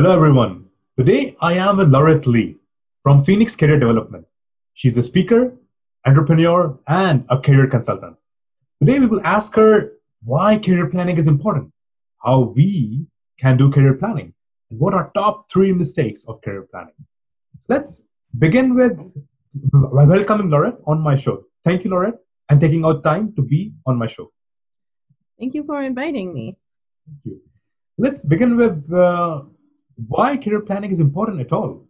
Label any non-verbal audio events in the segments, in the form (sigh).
Hello, everyone. Today I am with Laurette Lee from Phoenix Career Development. She's a speaker, entrepreneur, and a career consultant. Today we will ask her why career planning is important, how we can do career planning, and what are top three mistakes of career planning. So let's begin with welcoming Laurette on my show. Thank you, Laurette, and taking out time to be on my show. Thank you for inviting me. Thank you. Let's begin with uh, why career planning is important at all.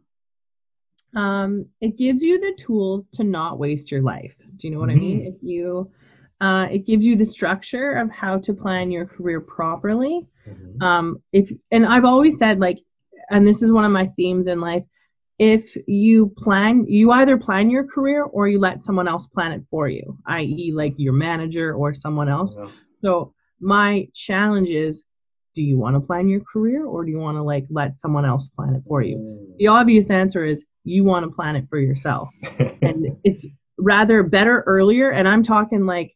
Um, it gives you the tools to not waste your life. Do you know what mm-hmm. I mean? Mm-hmm. If you, uh, it gives you the structure of how to plan your career properly. Mm-hmm. Um, if and I've always said like, and this is one of my themes in life. If you plan, you either plan your career or you let someone else plan it for you, i.e., like your manager or someone else. Yeah. So my challenge is do you want to plan your career or do you want to like let someone else plan it for you the obvious answer is you want to plan it for yourself (laughs) and it's rather better earlier and i'm talking like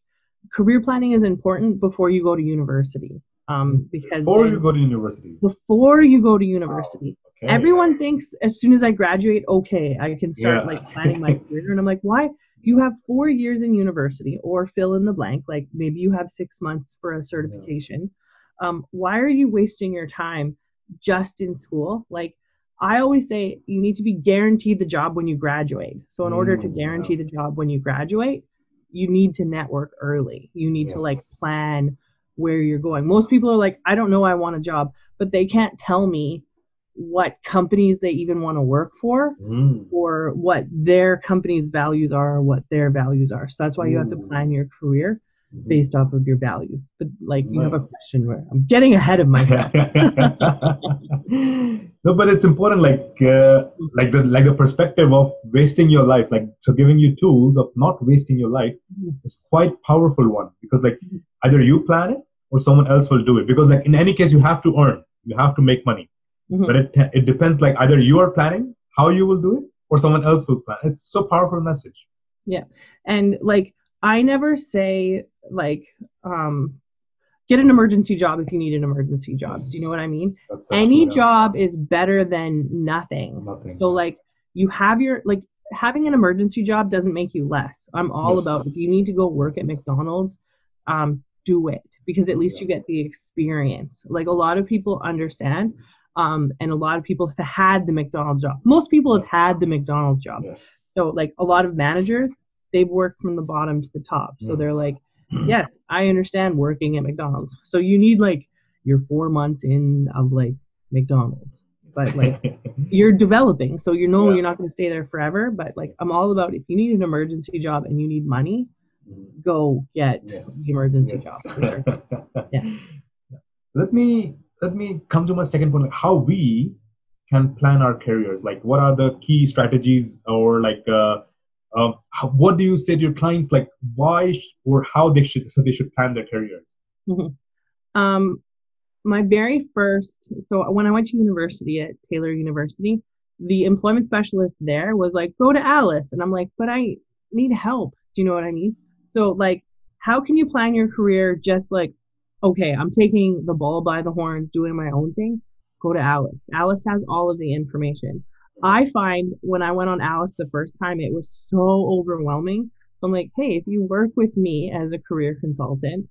career planning is important before you go to university um, because before you go to university before you go to university wow. okay. everyone thinks as soon as i graduate okay i can start yeah. like planning my (laughs) career and i'm like why you have four years in university or fill in the blank like maybe you have six months for a certification yeah. Um, why are you wasting your time just in school? Like i always say you need to be guaranteed the job when you graduate. So in mm, order to mm, guarantee the job when you graduate you need to network early. You need yes. to like plan where you're going. Most people are like i don't know i want a job but they can't tell me what companies they even want to work for mm. or what their company's values are or what their values are. So that's why you have to plan your career. Based off of your values but like you have a question where i'm getting ahead of myself (laughs) no but it's important like uh, like the like the perspective of wasting your life like so giving you tools of not wasting your life mm-hmm. is quite powerful one because like mm-hmm. either you plan it or someone else will do it because like in any case you have to earn you have to make money Mm-hmm. But it it depends. Like either you are planning how you will do it, or someone else will plan. It's so powerful message. Yeah, and like I never say like um get an emergency job if you need an emergency job. Do you know what I mean? That's, that's Any job is better than nothing. nothing. So like you have your like having an emergency job doesn't make you less. I'm all yes. about if you need to go work at McDonald's, um, do it because at least you get the experience. Like a lot of people understand um, and a lot of people have had the McDonald's job. Most people have had the McDonald's job. Yes. So, like a lot of managers, they've worked from the bottom to the top. So they're like, yes, I understand working at McDonald's. So you need like your four months in of like McDonald's, but like (laughs) you're developing. So you know yeah. you're not going to stay there forever. But like I'm all about if you need an emergency job and you need money, mm-hmm. go get yes. the emergency yes. job. (laughs) yeah. Let me let me come to my second point how we can plan our careers like what are the key strategies or like uh, um, what do you say to your clients like why or how they should so they should plan their careers mm-hmm. um, my very first so when i went to university at taylor university the employment specialist there was like go to ALIS and i'm like but i need help do you know what i mean so like how can you plan your career just like okay, I'm taking the ball by the horns, doing my own thing, go to ALIS. ALIS has all of the information. I find when I went on ALIS the first time, it was so overwhelming. So I'm like, hey, if you work with me as a career consultant,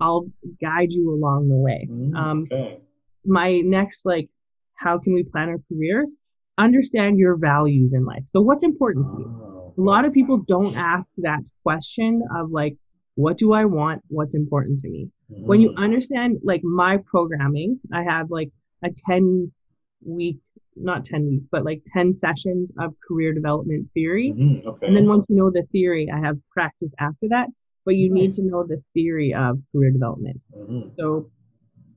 I'll guide you along the way. Mm, um, okay. My next, like, how can we plan our careers? Understand your values in life. So, what's important to you? Oh, a lot of people don't ask that question of, like, what do I want? What's important to me? Mm-hmm. When you mm. understand like my programming, I have like a 10 week, not 10 weeks, but like 10 sessions of career development theory. Mm-hmm. Okay. And then once you know the theory, I have practice after that. But you nice. need to know the theory of career development. Mm-hmm. So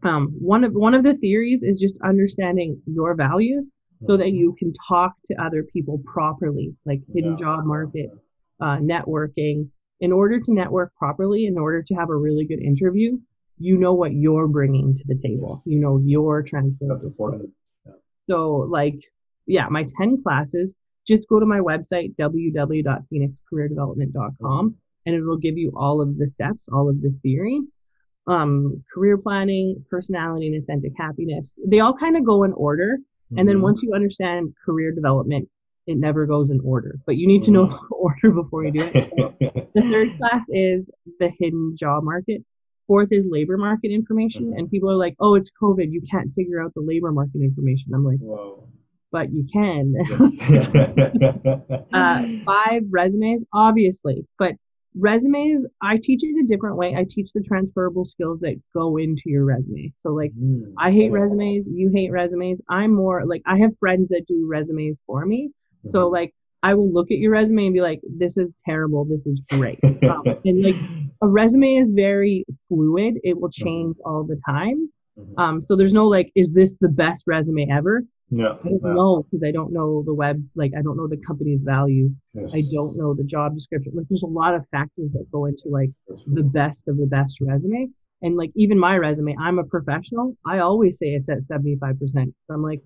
um, one of one of the theories is just understanding your values so that mm-hmm. you can talk to other people properly, like hidden yeah. job market, uh, networking, in order to network properly, in order to have a really good interview, you know what you're bringing to the table. Yes. You know your transfer. That's important. So, like, yeah, my 10 classes, just go to my website, www.phoenixcareerdevelopment.com, and it will give you all of the steps, all of the theory. Um, career planning, personality, and authentic happiness. They all kind of go in order. And then Mhm. once you understand career development, it never goes in order. But you need to know the (laughs) order before you do it. So the third (laughs) class is the hidden job market. Fourth is labor market information. And people are like, oh, it's COVID. You can't figure out the labor market information. I'm like, wow. but you can. Yes. (laughs) (laughs) uh, five resumes, obviously. But resumes, I teach it a different way. I teach the transferable skills that go into your resume. So, like, Mm. I hate resumes. You hate resumes. I'm more like, I have friends that do resumes for me. So, Mhm. like, I will look at your resume and be like, this is terrible. This is great. (laughs) Um, and like, a resume is very fluid, it will change all the time. Mhm. Um, so, there's no like, is this the best resume ever? yeah. I don't yeah. know because I don't know the web, like, I don't know the company's values. Yes. I don't know the job description. Like, there's a lot of factors that go into like the best of the best resume. And like, even my resume, I'm a professional. I always say it's at 75%. So I'm like,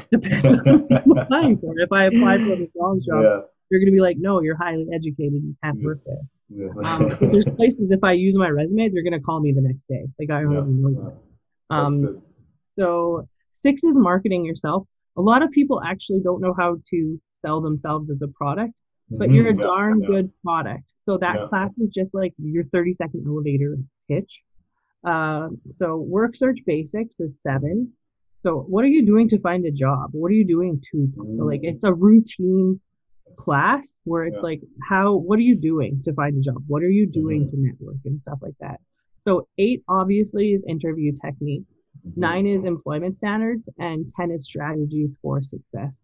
(laughs) depends on what applying for. If I apply for a McDonald's job, Yeah. you're going to be like, no, you're highly educated. You can't work there. Yeah. Um, there's places, if I use my resume, they're going to call me the next day. Like, I Yeah, know that. Um, so six is marketing yourself. A lot of people actually don't know how to sell themselves as a product, but Mhm, you're a darn good product. So that class is just like your 30 second elevator pitch. Uh, so work search basics is seven. So what are you doing to find a job? What are you doing to like? Mm. It's a routine class where it's Yeah. like how what are you doing to find a job? What are you doing Mhm. to network and stuff like that? So eight obviously is interview technique. Mhm. Nine is employment standards, and 10 is strategies for success.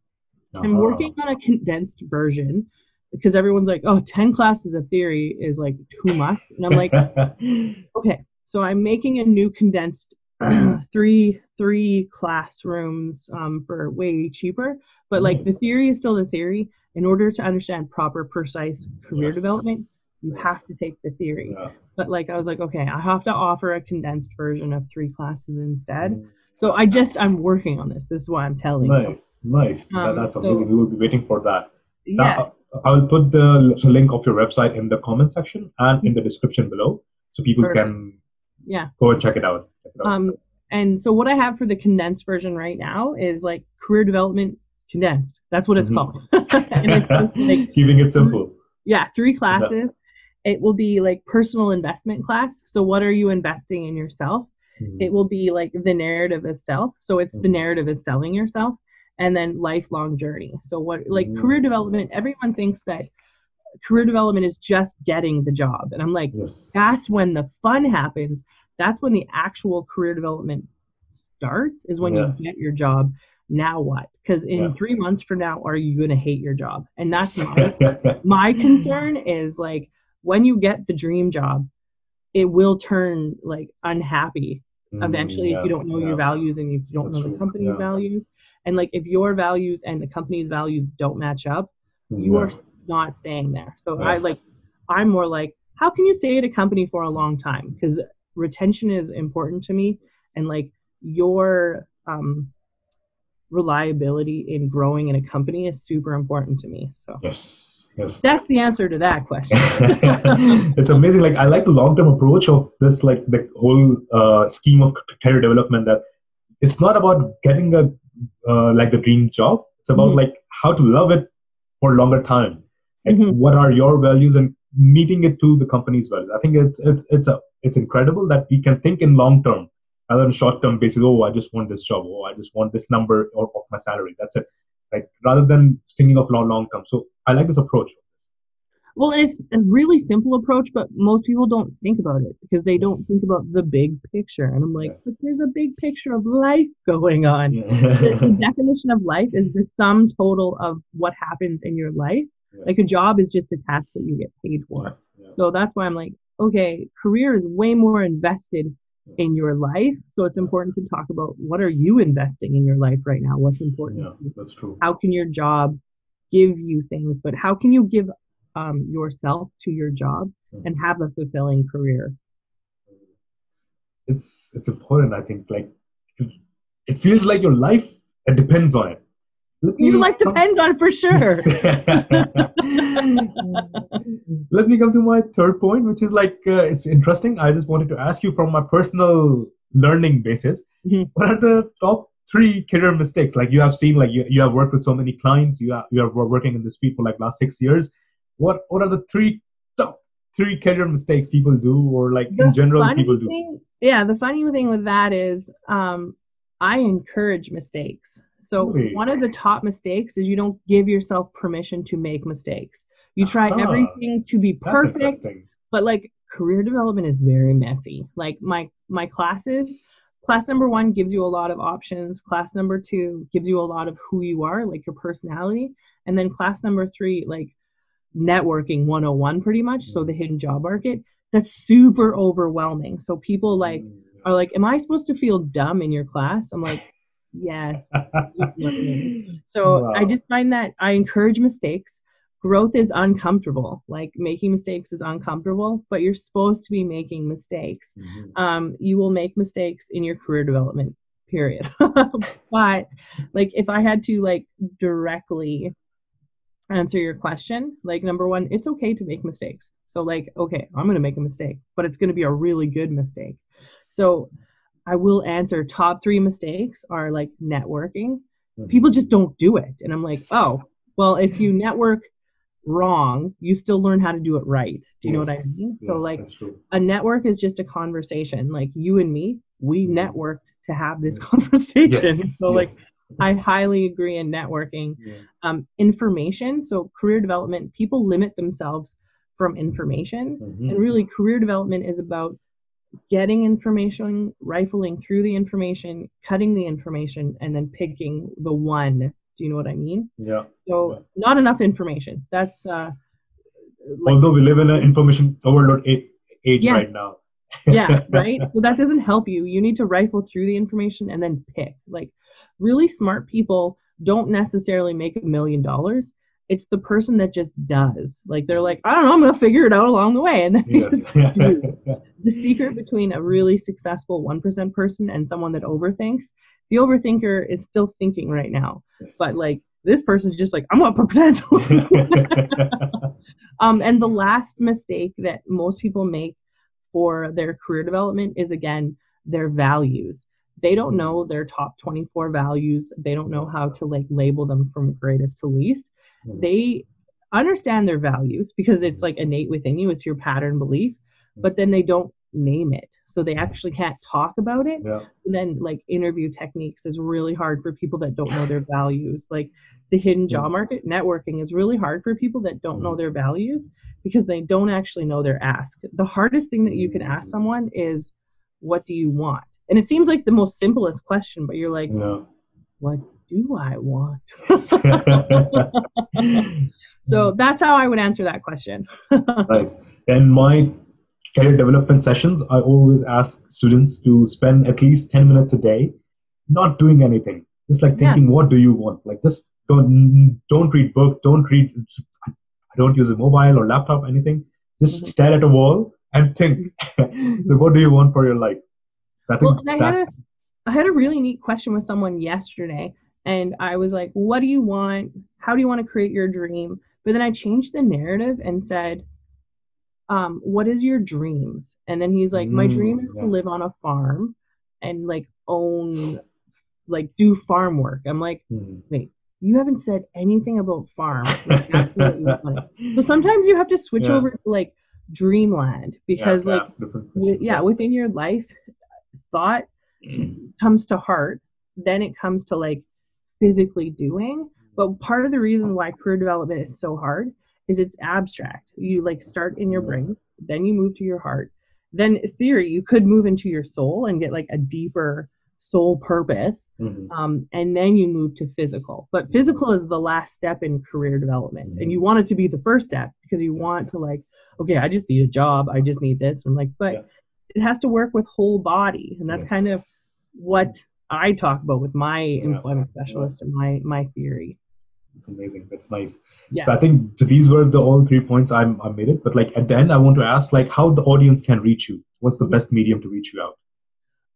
I'm Uh-huh. working on a condensed version because everyone's like, oh, 10 classes of theory is like too much. And I'm like, (laughs) okay, so I'm making a new condensed (clears throat) three three classrooms um, for way cheaper. But like the theory is still the theory. In order to understand proper, precise career Yes. development, you have to take the theory. Yeah. But like I was like, okay, I have to offer a condensed version of three classes instead. Mm. So I just I'm working on this. This is why I'm telling you. Nice, nice. Um, that's so- amazing. we will be waiting for that. Yeah. Now, I will put the link of your website in the comment section and in the description below, so people Perfect. can Yeah. go and check it out. Um, and so what I have for the condensed version right now is like career development condensed. That's what it's Mhm. called. (laughs) it's like (laughs) Keeping it simple. yeah, three classes. It will be like personal investment class. So what are you investing in yourself? Mhm. It will be like the narrative of self. So it's the Mhm. narrative of selling yourself and then lifelong journey. So what like Mm. career development, everyone thinks that career development is just getting the job. And I'm like, Yes. that's when the fun happens. That's when the actual career development starts is when Yeah. you get your job. Now what? Because in Yeah. three months from now, are you going to hate your job? And that's my, (laughs) my concern is like when you get the dream job, it will turn like unhappy eventually if you don't know Mm, yeah. your values and if you don't That's know the company's Yeah. values. And like if your values and the company's values don't match up, you Yeah. are not staying there. So I like I'm more like, how can you stay at a company for a long time? Because retention is important to me, and like your um, reliability in growing in a company is super important to me. So Yes. Yes. that's the answer to that question. (laughs) it's amazing. Like I like the long term approach of this, like the whole uh, scheme of career development. That it's not about getting a uh, like the dream job. It's about Mhm. like how to love it for longer time. Like Mhm. what are your values and meeting it to the company's values. I think it's it's it's a it's incredible that we can think in long term rather than short term basis. Oh, I just want this job. Oh, I just want this number of, of my salary. That's it. Right? rather than thinking of long long term. So I like this approach. Well, it's a really simple approach, but most people don't think about it because they don't think about the big picture. And I'm like, Yes. but there's a big picture of life going on. (laughs) the, the definition of life is the sum total of what happens in your life. Yeah. Like a job is just a task that you get paid for. Yeah. So that's why I'm like, okay, career is way more invested in your life. So it's important to talk about what are you investing in your life right now? What's important? Yeah, that's true. How can your job give you things? But how can you give um, yourself to your job and have a fulfilling career? It's it's important. I think like it, it feels like your life it depends on it. Your life depends on for sure. (laughs) Let me come to my third point, which is like uh, it's interesting. I just wanted to ask you from my personal learning basis, Mhm. what are the top three career mistakes like you have seen like you, you have worked with so many clients you are you are working in this field for like last six years what what are the three top three career mistakes people do or like The in general people do thing- yeah, the funny thing with that is um, I encourage mistakes. So Really? one of the top mistakes is you don't give yourself permission to make mistakes. You try Ah, everything to be perfect, but like career development is very messy. Like my my classes, class number 1 gives you a lot of options, class number 2 gives you a lot of who you are, like your personality, and then class number 3 like networking 101 pretty much, so the hidden job market. That's super overwhelming. So people like Mm. are like, "Am I supposed to feel dumb in your class?" I'm like, "Yes." (laughs) So I just find that I encourage mistakes. Growth is uncomfortable. Like making mistakes is uncomfortable, but you're supposed to be making mistakes. Mhm. Um, you will make mistakes in your career development period. (laughs) but like if I had to like directly answer your question, like number one, it's okay to make mistakes. So like, okay, I'm gonna make a mistake, but it's gonna be a really good mistake. So I will answer top three mistakes are like networking. Mhm. People just don't do it. And I'm like, oh, well, if you network wrong, you still learn how to do it right. Do you know what I Yes, mean? So like a network is just a conversation. Like you and me, we Mhm. networked to have this Yes. conversation. yes, so like. I highly agree in networking. Yeah. Um, information, so career development, people limit themselves from information. Mhm. And really, career development is about getting information, rifling through the information, cutting the information, and then picking the one. Do you know what I mean? yeah So, Yeah. not enough information. That's uh, like, although we live in an information overload age Yes. right now (laughs) yeah, (laughs) right? Well, that doesn't help you. You need to rifle through the information and then pick. Like, really smart people don't necessarily make a million dollars. It's the person that just does. Like, they're like, I don't know, I'm to figure it out along the way. And then they yes just do. (laughs) the secret between a really successful 1% person and someone that overthinks the overthinker is still thinking right now. But like this person's just like i'm for potential (laughs) (laughs) um and the last mistake that most people make for their career development is again their values. They don't know their top 24 values. They don't know how to like label them from greatest to least Hmm. they understand their values because it's hmm. like innate within you it's your pattern belief hmm. but then they don't name it so they actually can't talk about it. Yeah. Then like interview techniques is really hard for people that don't know their values like the hidden job market networking is really hard for people that don't know their values because they don't actually know their ask. The hardest thing that you can ask someone is what do you want? And it seems like the most simplest question but you're like yeah. What do i want (laughs) so that's how i would answer that question (laughs) nice. In my career development sessions, I always ask students to spend at least 10 minutes a day not doing anything. Just like Yeah. thinking, what do you want? Like just don't don't read book, don't read don't use a mobile or laptop, anything. Just Mhm. stare at a wall and think (laughs) what do you want for your life? I think Well, I had a- I had a really neat question with someone yesterday, and I was like, What do you want? How do you want to create your dream? But then I changed the narrative and said, um, What is your dreams? And then he's like, My Mm, dream is to live on a farm and like own, like do farm work. I'm like, Mhm. You haven't said anything about farm. Like, absolutely (laughs) funny. So sometimes you have to switch Yeah. over to like dreamland because, Yeah, like, that's different wi- question. yeah, within your life, thought (clears throat) comes to heart, then it comes to like physically doing. But part of the reason why career development is so hard is it's abstract. You like start in your brain, then you move to your heart. Then theory, you could move into your soul and get like a deeper soul purpose. Mhm. Um, and then you move to physical. But physical is the last step in career development. And you want it to be the first step because you want to like, okay, I just need a job. I just need this. I'm like, but Yeah. it has to work with whole body. And that's kind of what I talk about with my Yeah, employment yeah. specialist and my my theory. It's amazing. That's nice. Yeah. So I think so these were the all three points I'm, I made it. But like at the end, I want to ask like how the audience can reach you. What's the best medium to reach you out?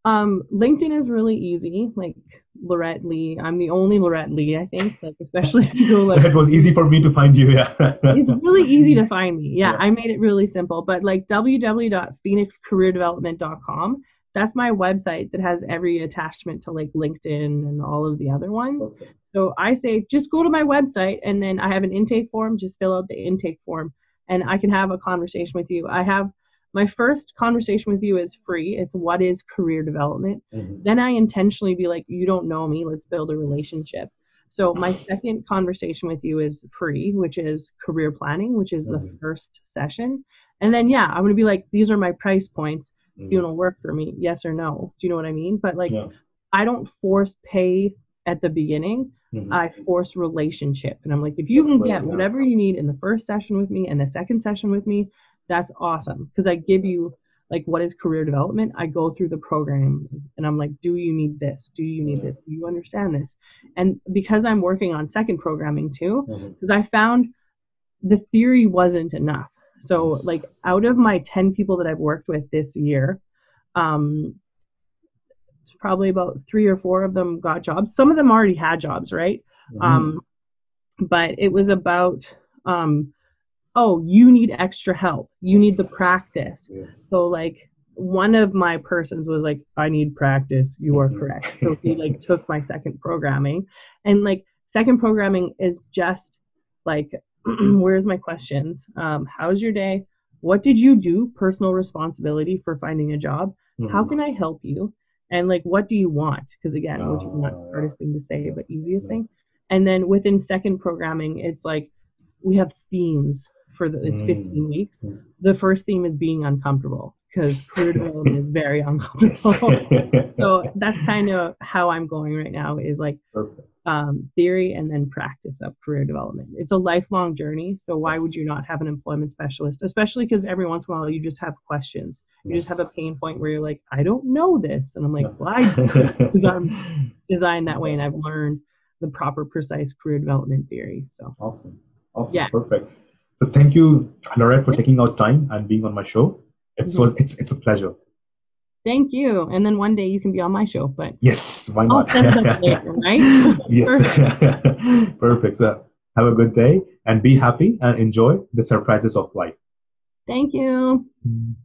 Um, LinkedIn is really easy. Like Lorette Lee, I'm the only Lorette Lee, I think. Like especially if you go like it was easy for me to find you. Yeah. it's really easy to find me. Yeah, Yeah. I made it really simple. But like www.phoenixcareerdevelopment.com, that's my website that has every attachment to like LinkedIn and all of the other ones. Okay. So I say just go to my website and then I have an intake form, just fill out the intake form and I can have a conversation with you. I have my first conversation with you is free. It's what is career development. Mhm. Then I intentionally be like, you don't know me, let's build a relationship. So my second conversation with you is free, which is career planning, which is the Mhm. first session. And then yeah, I'm gonna be like, these are my price points. Do you want work for me? Yes or no? Do you know what I mean? But like Yeah. I don't force pay at the beginning. Mhm. I force relationship. And I'm like, if you That's can get yeah. whatever you need in the first session with me and the second session with me, that's awesome. Because I give you like what is career development. I go through the program and I'm like, do you need this? Do you need this? Do you understand this? And because I'm working on second programming too, because I found the theory wasn't enough. So like out of my 10 people that I've worked with this year, um, probably about three or four of them got jobs. Some of them already had jobs, right? Mhm. Um, but it was about, um, oh, you need extra help. You need the practice. Yes. So like one of my persons was like, I need practice. You are Mhm. correct. So he like took my second programming, and like second programming is just like, (clears throat) (clears throat) where's my questions? Um, how's your day? What did you do? Personal responsibility for finding a job. How Mhm. can I help you? And like, what do you want? Because again, which is not the hardest thing to say, but easiest Yeah. thing. And then within second programming, it's like we have themes for the it's 15 Mm. weeks. Mm. The first theme is being uncomfortable because career development is very uncomfortable. (laughs) so that's kind of how I'm going right now is like Perfect. Um, theory and then practice of career development. It's a lifelong journey. So why would you not have an employment specialist? Especially because every once in a while you just have questions. You just have a pain point where you're like, I don't know this. And I'm like, Yeah. well, I because I'm (laughs) designed that way and I've learned the proper, precise career development theory. So Awesome. Awesome. Yeah. Perfect. So thank you, Lorette, for taking out time and being on my show. It's Mhm. was it's it's a pleasure. Thank you. And then one day you can be on my show, but Yes, why not? later, (laughs) right? yes. (laughs) Perfect. So have a good day and be happy and enjoy the surprises of life. Thank you. Mm.